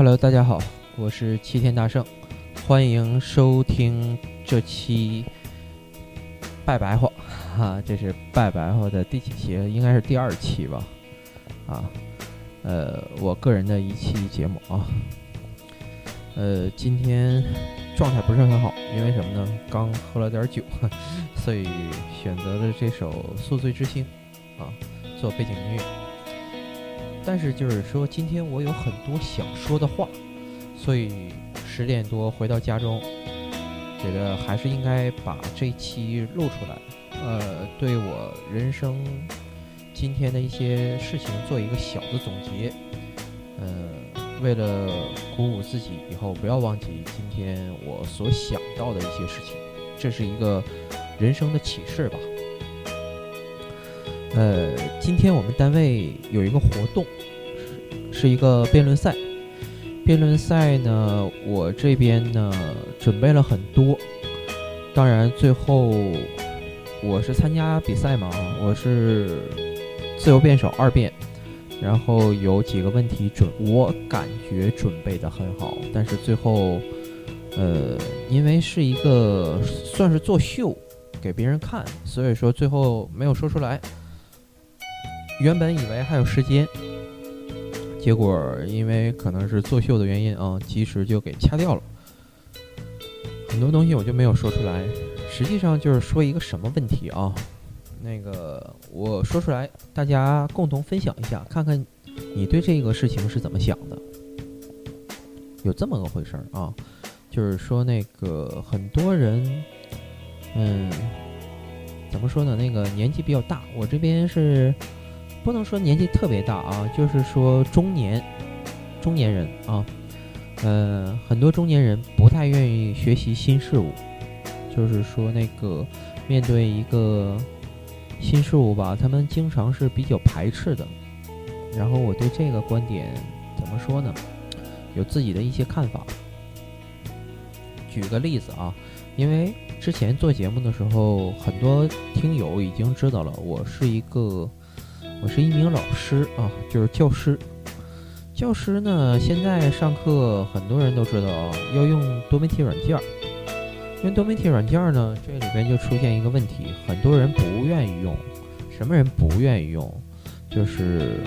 Hello，大家好，我是齐天大圣，欢迎收听这期拜白话 哈，这是拜白话的第几期？应该是第二期吧？啊，呃，我个人的一期节目啊，呃，今天状态不是很好，因为什么呢？刚喝了点酒，所以选择了这首《宿醉之星》啊做背景音乐。但是就是说，今天我有很多想说的话，所以十点多回到家中，觉得还是应该把这期录出来。呃，对我人生今天的一些事情做一个小的总结。呃，为了鼓舞自己，以后不要忘记今天我所想到的一些事情，这是一个人生的启示吧。呃，今天我们单位有一个活动，是是一个辩论赛。辩论赛呢，我这边呢准备了很多，当然最后我是参加比赛嘛，我是自由辩手二辩，然后有几个问题准，我感觉准备的很好，但是最后，呃，因为是一个算是作秀给别人看，所以说最后没有说出来。原本以为还有时间，结果因为可能是作秀的原因啊，及时就给掐掉了。很多东西我就没有说出来，实际上就是说一个什么问题啊？那个我说出来，大家共同分享一下，看看你对这个事情是怎么想的。有这么个回事儿啊，就是说那个很多人，嗯，怎么说呢？那个年纪比较大，我这边是。不能说年纪特别大啊，就是说中年，中年人啊，呃，很多中年人不太愿意学习新事物，就是说那个面对一个新事物吧，他们经常是比较排斥的。然后我对这个观点怎么说呢？有自己的一些看法。举个例子啊，因为之前做节目的时候，很多听友已经知道了，我是一个。我是一名老师啊，就是教师。教师呢，现在上课很多人都知道啊，要用多媒体软件儿。用多媒体软件呢，这里边就出现一个问题，很多人不愿意用。什么人不愿意用？就是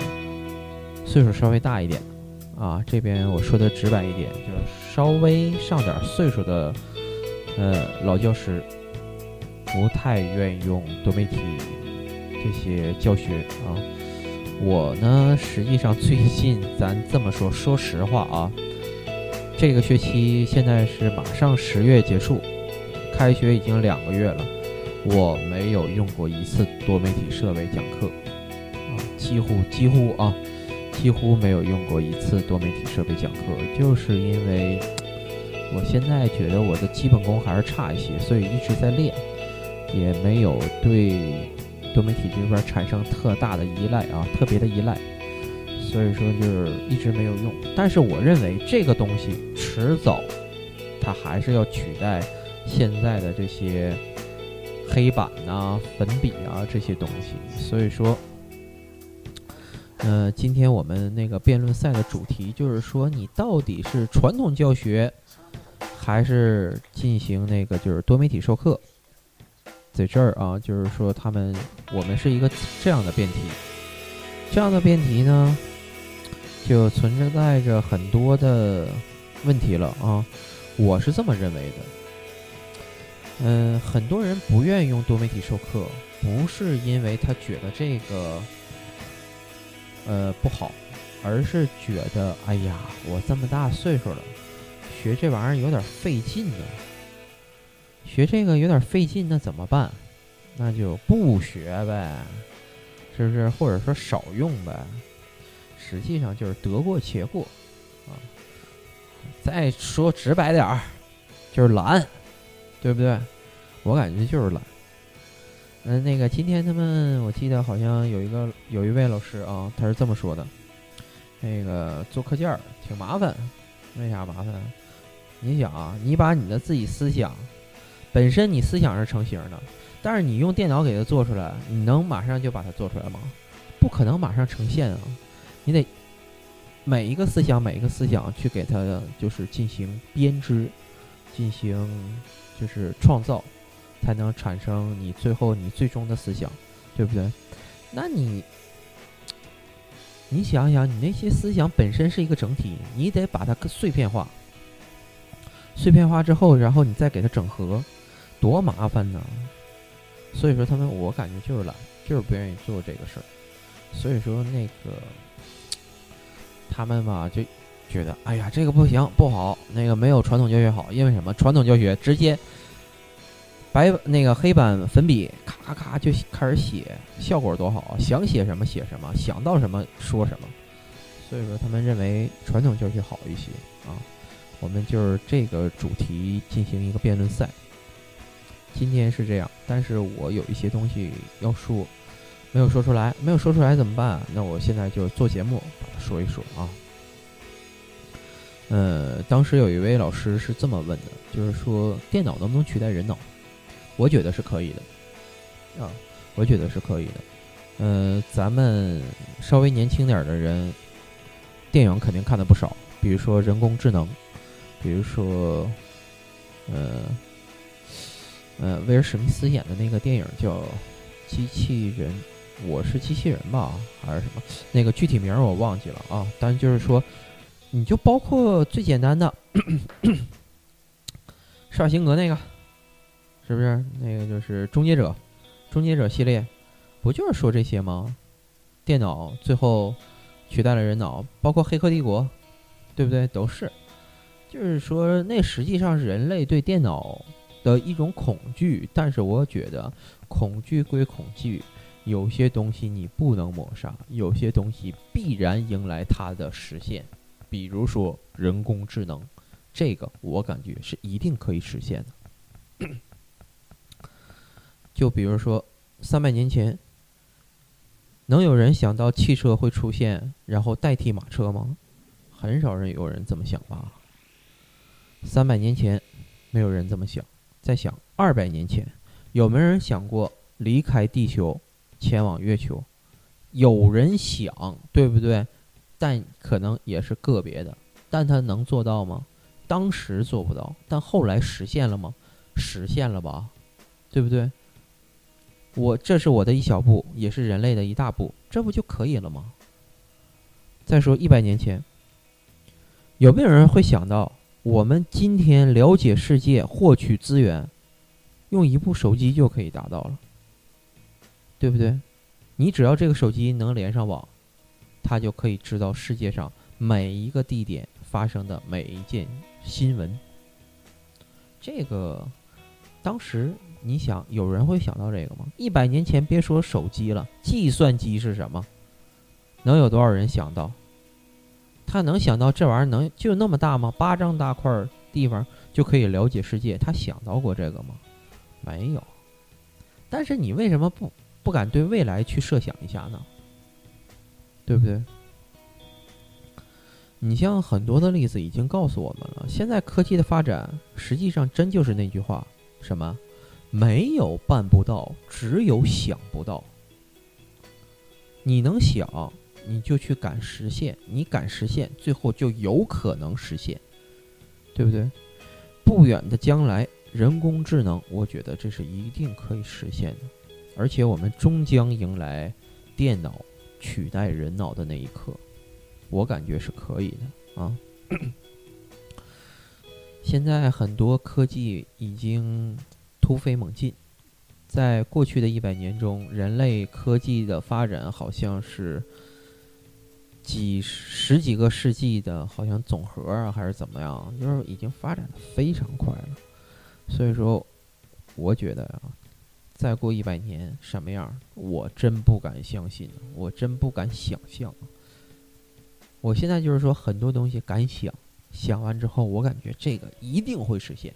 岁数稍微大一点啊。这边我说的直白一点，就是稍微上点岁数的，呃，老教师不太愿意用多媒体。这些教学啊，我呢，实际上最近咱这么说，说实话啊，这个学期现在是马上十月结束，开学已经两个月了，我没有用过一次多媒体设备讲课啊，几乎几乎啊，几乎没有用过一次多媒体设备讲课，就是因为我现在觉得我的基本功还是差一些，所以一直在练，也没有对。多媒体这边产生特大的依赖啊，特别的依赖，所以说就是一直没有用。但是我认为这个东西迟早，它还是要取代现在的这些黑板呐、粉笔啊这些东西。所以说，呃，今天我们那个辩论赛的主题就是说，你到底是传统教学，还是进行那个就是多媒体授课？在这儿啊，就是说他们，我们是一个这样的辩题，这样的辩题呢，就存在着很多的问题了啊。我是这么认为的，嗯，很多人不愿意用多媒体授课，不是因为他觉得这个呃不好，而是觉得哎呀，我这么大岁数了，学这玩意儿有点费劲呢。学这个有点费劲，那怎么办？那就不学呗，是不是？或者说少用呗？实际上就是得过且过啊。再说直白点儿，就是懒，对不对？我感觉就是懒。嗯，那个今天他们，我记得好像有一个有一位老师啊，他是这么说的：那个做课件儿挺麻烦，为啥麻烦？你想啊，你把你的自己思想。本身你思想是成型的，但是你用电脑给它做出来，你能马上就把它做出来吗？不可能马上呈现啊！你得每一个思想，每一个思想去给它就是进行编织，进行就是创造，才能产生你最后你最终的思想，对不对？那你你想想，你那些思想本身是一个整体，你得把它碎片化，碎片化之后，然后你再给它整合，多麻烦呢！所以说，他们我感觉就是懒，就是不愿意做这个事儿。所以说，那个他们吧，就觉得哎呀，这个不行，不好，那个没有传统教学好。因为什么？传统教学直接白那个黑板粉笔咔咔就开始写，效果多好！想写什么写什么，想到什么说什么。所以说，他们认为传统教学好一些啊。我们就是这个主题进行一个辩论赛。今天是这样，但是我有一些东西要说，没有说出来，没有说出来怎么办？那我现在就做节目把它说一说啊。呃，当时有一位老师是这么问的，就是说电脑能不能取代人脑？我觉得是可以的，啊，我觉得是可以的。呃，咱们稍微年轻点的人，电影肯定看的不少，比如说人工智能，比如说，呃。呃，威尔史密斯演的那个电影叫《机器人》，我是机器人吧，还是什么？那个具体名我忘记了啊。但就是说，你就包括最简单的，施瓦辛格那个，是不是？那个就是《终结者》，《终结者》系列，不就是说这些吗？电脑最后取代了人脑，包括《黑客帝国》，对不对？都是，就是说，那实际上是人类对电脑。的一种恐惧，但是我觉得恐惧归恐惧，有些东西你不能抹杀，有些东西必然迎来它的实现。比如说人工智能，这个我感觉是一定可以实现的。就比如说三百年前，能有人想到汽车会出现，然后代替马车吗？很少人有人这么想吧。三百年前，没有人这么想。在想二百年前，有没有人想过离开地球，前往月球？有人想，对不对？但可能也是个别的。但他能做到吗？当时做不到，但后来实现了吗？实现了吧，对不对？我这是我的一小步，也是人类的一大步，这不就可以了吗？再说一百年前，有没有人会想到？我们今天了解世界、获取资源，用一部手机就可以达到了，对不对？你只要这个手机能连上网，它就可以知道世界上每一个地点发生的每一件新闻。这个当时你想，有人会想到这个吗？一百年前，别说手机了，计算机是什么？能有多少人想到？他能想到这玩意儿能就那么大吗？巴掌大块地方就可以了解世界？他想到过这个吗？没有。但是你为什么不不敢对未来去设想一下呢？对不对？你像很多的例子已经告诉我们了，现在科技的发展实际上真就是那句话：什么？没有办不到，只有想不到。你能想？你就去敢实现，你敢实现，最后就有可能实现，对不对？不远的将来，人工智能，我觉得这是一定可以实现的，而且我们终将迎来电脑取代人脑的那一刻，我感觉是可以的啊。现在很多科技已经突飞猛进，在过去的一百年中，人类科技的发展好像是。几十几个世纪的，好像总和啊，还是怎么样？就是已经发展的非常快了。所以说，我觉得呀，再过一百年什么样，我真不敢相信，我真不敢想象。我现在就是说，很多东西敢想，想完之后，我感觉这个一定会实现。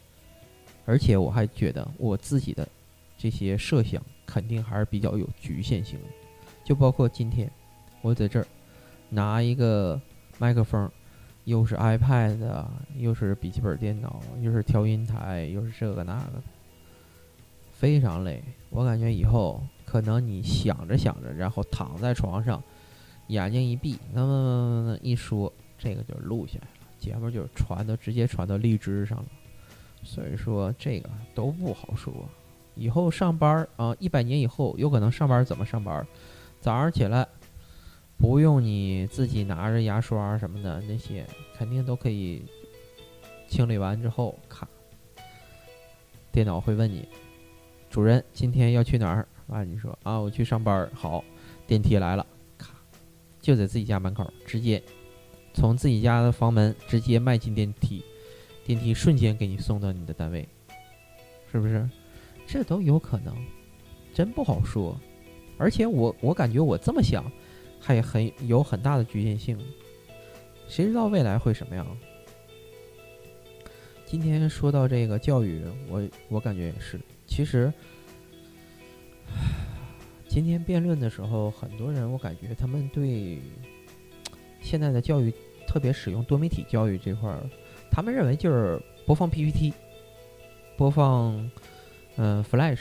而且我还觉得我自己的这些设想肯定还是比较有局限性的，就包括今天我在这儿。拿一个麦克风，又是 iPad，又是笔记本电脑，又是调音台，又是这个那个的，非常累。我感觉以后可能你想着想着，然后躺在床上，眼睛一闭，那么一说，这个就录下来了，节目就传到直接传到荔枝上了。所以说这个都不好说。以后上班啊，一百年以后有可能上班怎么上班？早上起来不用你自己拿着牙刷什么的那些，肯定都可以清理完之后，咔，电脑会问你，主人今天要去哪儿？啊你说啊，我去上班。好，电梯来了，咔，就在自己家门口，直接从自己家的房门直接迈进电梯，电梯瞬间给你送到你的单位，是不是？这都有可能，真不好说。而且我我感觉我这么想，还很有很大的局限性。谁知道未来会什么样？今天说到这个教育，我我感觉也是。其实今天辩论的时候，很多人我感觉他们对现在的教育，特别使用多媒体教育这块儿，他们认为就是播放 PPT，播放嗯 Flash。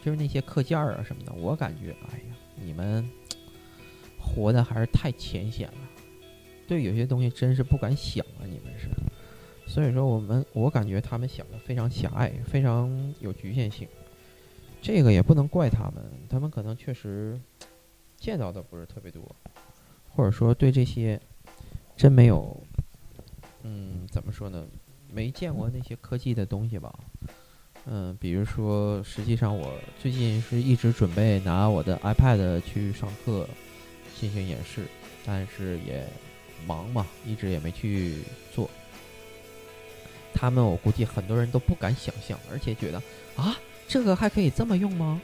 就是那些课件儿啊什么的，我感觉，哎呀，你们活的还是太浅显了，对有些东西真是不敢想啊！你们是，所以说我们，我感觉他们想的非常狭隘，非常有局限性。这个也不能怪他们，他们可能确实见到的不是特别多，或者说对这些真没有，嗯，怎么说呢？没见过那些科技的东西吧。嗯，比如说，实际上我最近是一直准备拿我的 iPad 去上课进行演示，但是也忙嘛，一直也没去做。他们我估计很多人都不敢想象，而且觉得啊，这个还可以这么用吗？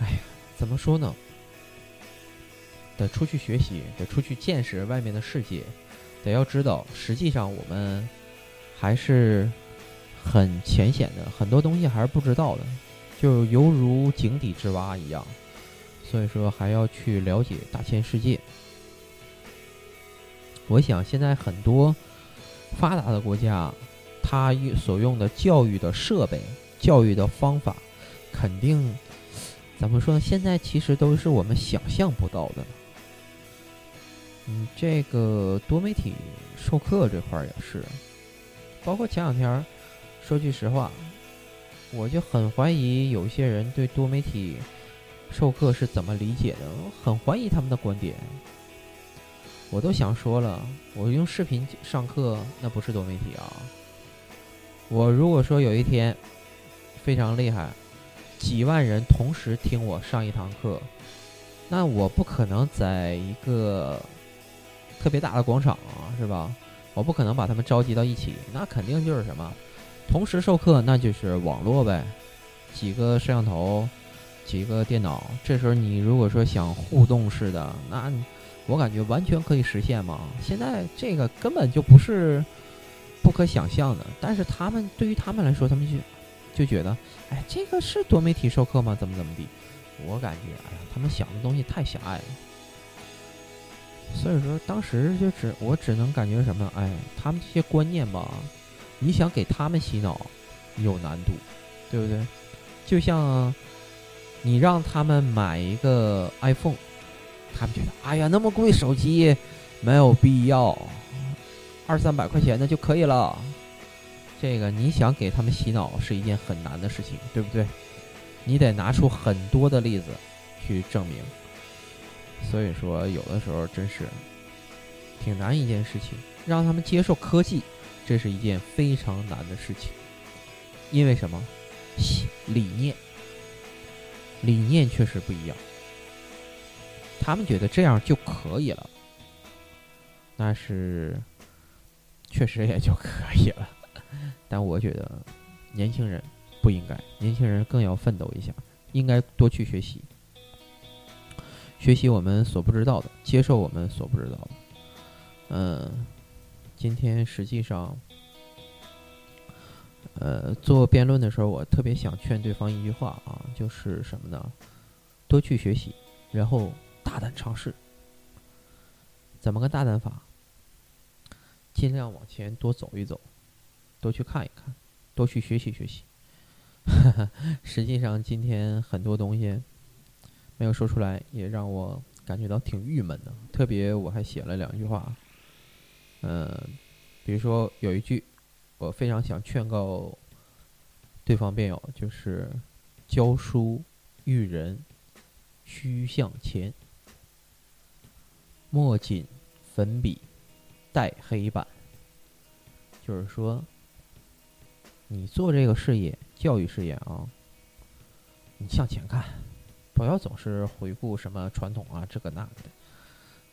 哎呀，怎么说呢？得出去学习，得出去见识外面的世界，得要知道，实际上我们还是。很浅显的，很多东西还是不知道的，就犹如井底之蛙一样，所以说还要去了解大千世界。我想现在很多发达的国家，它所用的教育的设备、教育的方法，肯定怎么说呢？现在其实都是我们想象不到的。嗯，这个多媒体授课这块儿也是，包括前两天。说句实话，我就很怀疑有些人对多媒体授课是怎么理解的，我很怀疑他们的观点。我都想说了，我用视频上课那不是多媒体啊。我如果说有一天非常厉害，几万人同时听我上一堂课，那我不可能在一个特别大的广场啊，是吧？我不可能把他们召集到一起，那肯定就是什么？同时授课，那就是网络呗，几个摄像头，几个电脑。这时候你如果说想互动式的，那我感觉完全可以实现嘛。现在这个根本就不是不可想象的，但是他们对于他们来说，他们就就觉得，哎，这个是多媒体授课吗？怎么怎么地？我感觉，哎呀，他们想的东西太狭隘了。所以说，当时就只我只能感觉什么？哎，他们这些观念吧。你想给他们洗脑，有难度，对不对？就像你让他们买一个 iPhone，他们觉得哎呀，那么贵手机没有必要，二三百块钱的就可以了。这个你想给他们洗脑是一件很难的事情，对不对？你得拿出很多的例子去证明。所以说，有的时候真是挺难一件事情，让他们接受科技。这是一件非常难的事情，因为什么？理念，理念确实不一样。他们觉得这样就可以了，那是确实也就可以了。但我觉得年轻人不应该，年轻人更要奋斗一下，应该多去学习，学习我们所不知道的，接受我们所不知道的。嗯。今天实际上，呃，做辩论的时候，我特别想劝对方一句话啊，就是什么呢？多去学习，然后大胆尝试。怎么个大胆法？尽量往前多走一走，多去看一看，多去学习学习。实际上，今天很多东西没有说出来，也让我感觉到挺郁闷的。特别我还写了两句话，嗯，比如说有一句，我非常想劝告对方辩友，就是教书育人须向前，莫仅粉笔带黑板。就是说，你做这个事业，教育事业啊，你向前看，不要总是回顾什么传统啊，这个那个的，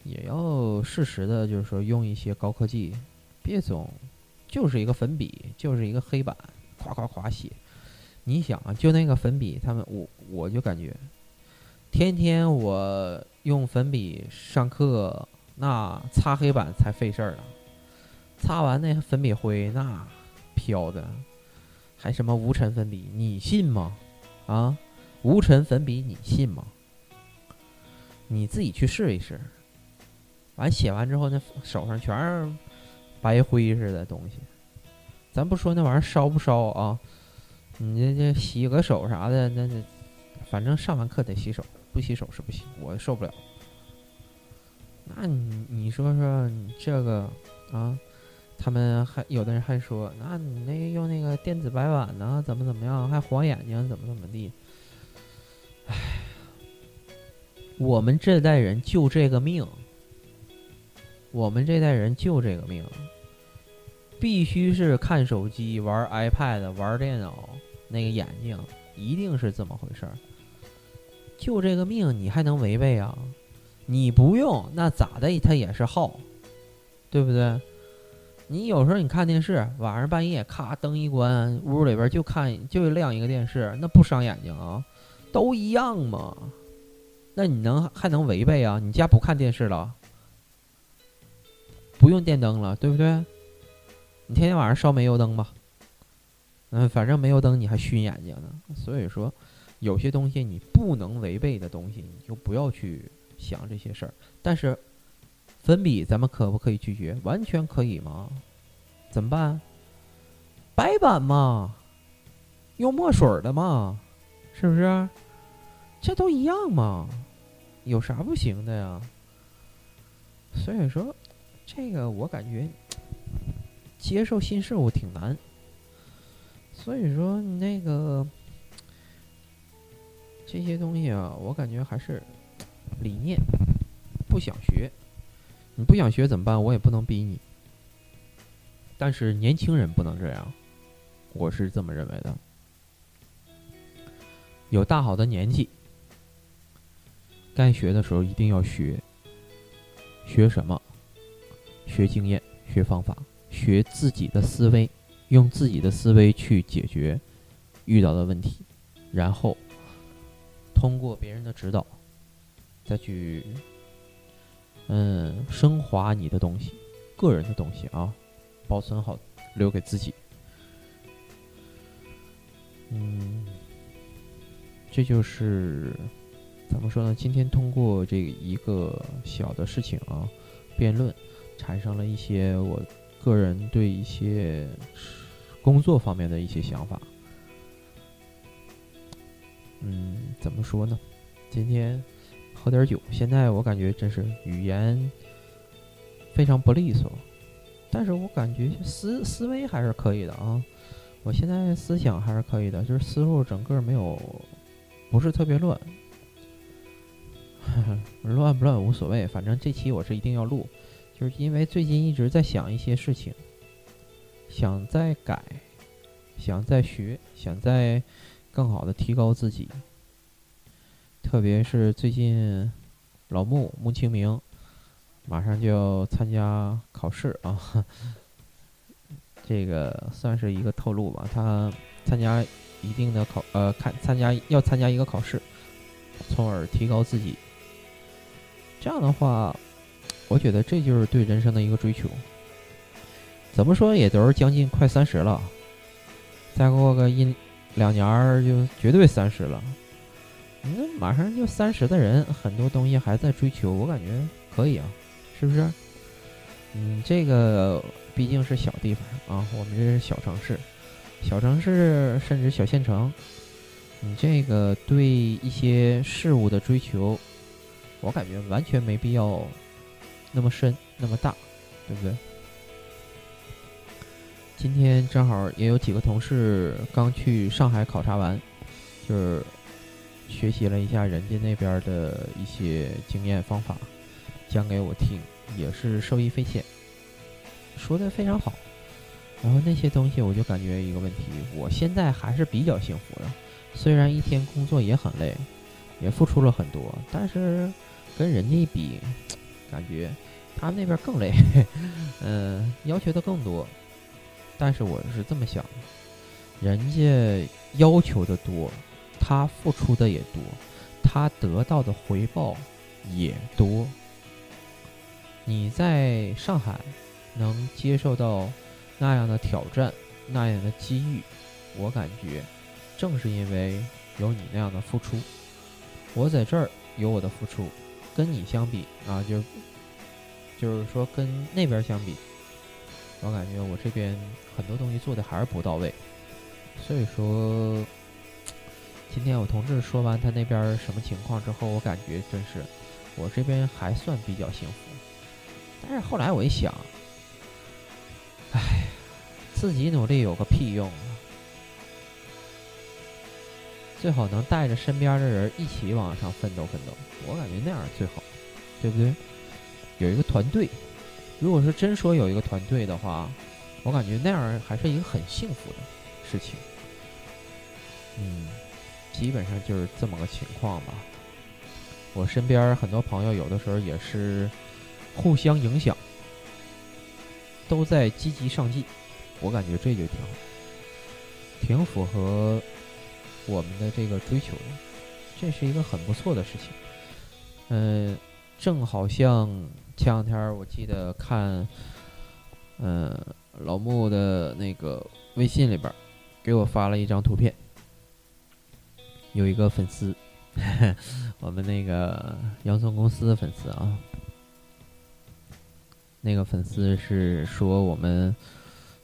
也要适时的，就是说用一些高科技，别总就是一个粉笔，就是一个黑板，夸夸夸写。你想啊，就那个粉笔，他们我我就感觉，天天我用粉笔上课，那擦黑板才费事儿呢。擦完那粉笔灰那飘的，还什么无尘粉笔？你信吗？啊，无尘粉笔你信吗？你自己去试一试。完写完之后，那手上全是白灰似的东西。咱不说那玩意儿烧不烧啊？你这这洗个手啥的，那那反正上完课得洗手，不洗手是不行，我受不了。那你你说说你这个啊？他们还有的人还说，那你那个用那个电子白板呢，怎么怎么样，还晃眼睛，怎么怎么地？哎，我们这代人就这个命，我们这代人就这个命，必须是看手机、玩 iPad、玩电脑，那个眼睛一定是这么回事儿。就这个命，你还能违背啊？你不用，那咋的？它也是耗，对不对？你有时候你看电视，晚上半夜咔灯一关，屋里边就看就亮一个电视，那不伤眼睛啊？都一样嘛？那你能还能违背啊？你家不看电视了，不用电灯了，对不对？你天天晚上烧煤油灯吧，嗯，反正煤油灯你还熏眼睛呢。所以说，有些东西你不能违背的东西，你就不要去想这些事儿。但是。粉笔咱们可不可以拒绝？完全可以吗？怎么办？白板嘛，用墨水的嘛，是不是？这都一样嘛，有啥不行的呀？所以说，这个我感觉接受新事物挺难。所以说，那个这些东西啊，我感觉还是理念不想学。你不想学怎么办？我也不能逼你。但是年轻人不能这样，我是这么认为的。有大好的年纪，该学的时候一定要学。学什么？学经验，学方法，学自己的思维，用自己的思维去解决遇到的问题，然后通过别人的指导，再去。嗯，升华你的东西，个人的东西啊，保存好，留给自己。嗯，这就是怎么说呢？今天通过这一个小的事情啊，辩论，产生了一些我个人对一些工作方面的一些想法。嗯，怎么说呢？今天。喝点酒，现在我感觉真是语言非常不利索，但是我感觉思思维还是可以的啊。我现在思想还是可以的，就是思路整个没有不是特别乱，乱不乱无所谓，反正这期我是一定要录，就是因为最近一直在想一些事情，想再改，想再学，想再更好的提高自己。特别是最近，老穆穆清明马上就要参加考试啊，这个算是一个透露吧。他参加一定的考，呃，看参加要参加一个考试，从而提高自己。这样的话，我觉得这就是对人生的一个追求。怎么说也都是将近快三十了，再过个一两年儿就绝对三十了。你这马上就三十的人，很多东西还在追求，我感觉可以啊，是不是？嗯，这个毕竟是小地方啊，我们这是小城市，小城市甚至小县城，你这个对一些事物的追求，我感觉完全没必要那么深那么大，对不对？今天正好也有几个同事刚去上海考察完，就是学习了一下人家那边的一些经验方法，讲给我听，也是受益匪浅，说的非常好。然后那些东西我就感觉一个问题，我现在还是比较幸福的，虽然一天工作也很累，也付出了很多，但是跟人家一比，感觉他们那边更累，嗯，要求的更多。但是我是这么想的，人家要求的多，他付出的也多，他得到的回报也多。你在上海能接受到那样的挑战、那样的机遇，我感觉正是因为有你那样的付出。我在这儿有我的付出，跟你相比啊，就就是说跟那边相比。我感觉我这边很多东西做的还是不到位，所以说，今天我同事说完他那边什么情况之后，我感觉真是我这边还算比较幸福。但是后来我一想，哎，自己努力有个屁用！最好能带着身边的人一起往上奋斗奋斗，我感觉那样最好，对不对？有一个团队。如果是真说有一个团队的话，我感觉那样还是一个很幸福的事情。嗯，基本上就是这么个情况吧。我身边很多朋友有的时候也是互相影响，都在积极上进，我感觉这就挺好，挺符合我们的这个追求，这是一个很不错的事情。嗯，正好像。前两天我记得看，嗯，老穆的那个微信里边给我发了一张图片，有一个粉丝，我们那个洋葱公司的粉丝啊，那个粉丝是说我们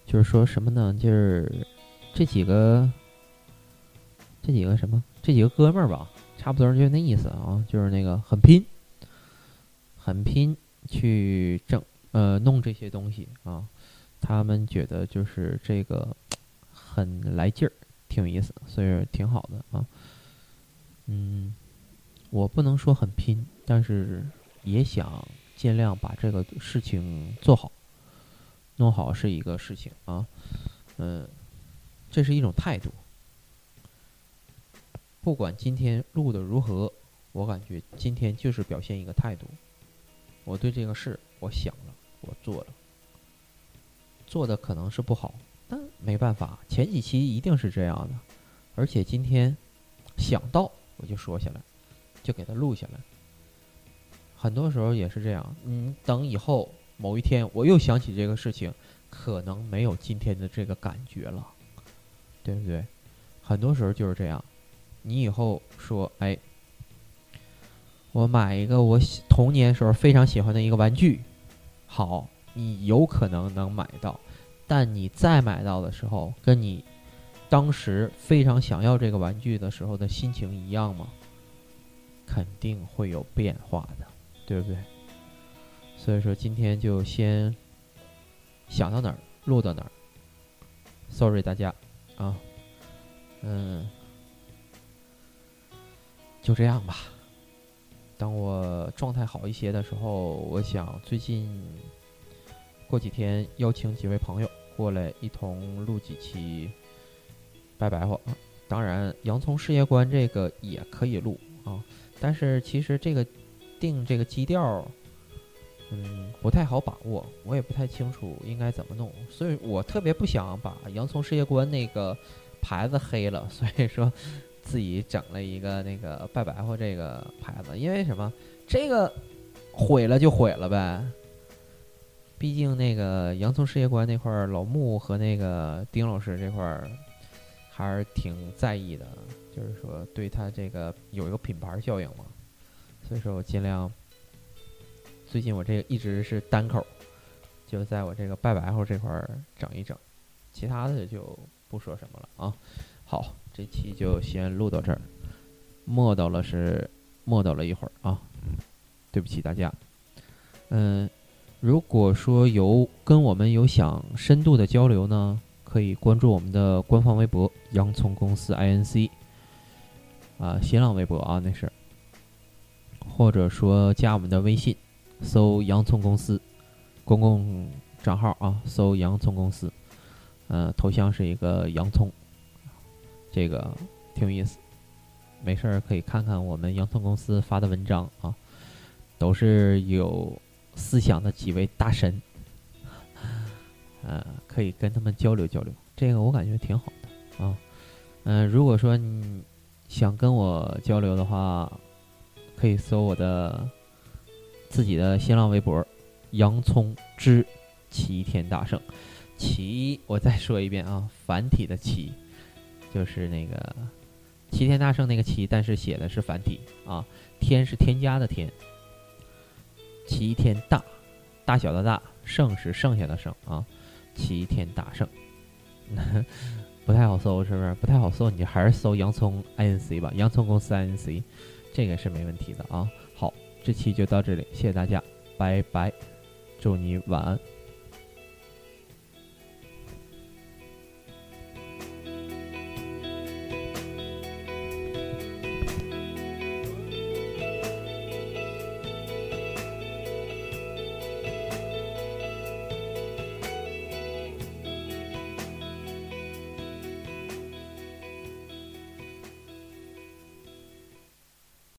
就是说什么呢？就是这几个这几个什么这几个哥们儿吧，差不多就那意思啊，就是那个很拼，很拼。去整呃弄这些东西啊，他们觉得就是这个很来劲儿，挺有意思，所以挺好的啊。嗯，我不能说很拼，但是也想尽量把这个事情做好，弄好是一个事情啊。嗯，这是一种态度。不管今天录的如何，我感觉今天就是表现一个态度。我对这个事，我想了，我做了，做的可能是不好，但没办法，前几期一定是这样的，而且今天想到我就说下来，就给他录下来。很多时候也是这样，嗯，等以后某一天我又想起这个事情，可能没有今天的这个感觉了，对不对？很多时候就是这样，你以后说，哎。我买一个我童年时候非常喜欢的一个玩具，好，你有可能能买到，但你再买到的时候，跟你当时非常想要这个玩具的时候的心情一样吗？肯定会有变化的，对不对？所以说今天就先想到哪儿录到哪儿，sorry 大家啊，嗯，就这样吧。当我状态好一些的时候，我想最近过几天邀请几位朋友过来一同录几期白白话。当然，洋葱事业观这个也可以录啊，但是其实这个定这个基调，嗯，不太好把握，我也不太清楚应该怎么弄，所以我特别不想把洋葱事业观那个牌子黑了，所以说。自己整了一个那个拜白话这个牌子，因为什么？这个毁了就毁了呗。毕竟那个洋葱事业观那块儿，老穆和那个丁老师这块儿还是挺在意的，就是说对他这个有一个品牌效应嘛。所以说我尽量，最近我这个一直是单口，就在我这个拜白话这块儿整一整，其他的就不说什么了啊。好。这期就先录到这儿，磨叨了是磨叨了一会儿啊。对不起大家。嗯，如果说有跟我们有想深度的交流呢，可以关注我们的官方微博“洋葱公司 INC”，啊，新浪微博啊那是，或者说加我们的微信，搜“洋葱公司”公共账号啊，搜“洋葱公司”，呃，头像是一个洋葱，这个挺有意思，没事儿可以看看我们洋葱公司发的文章啊，都是有。思想的几位大神，呃，可以跟他们交流交流，这个我感觉挺好的啊。嗯，如果说你想跟我交流的话，可以搜我的自己的新浪微博“洋葱之齐天大圣”。齐，我再说一遍啊，繁体的齐，就是那个齐天大圣那个齐，但是写的是繁体啊。天是添加的天。齐天大，大小的大，圣是剩下的圣啊，齐天大圣，不太好搜是不是？不太好搜，你还是搜洋葱 INC 吧，洋葱公司 INC，这个是没问题的啊。好，这期就到这里，谢谢大家，拜拜，祝你晚安。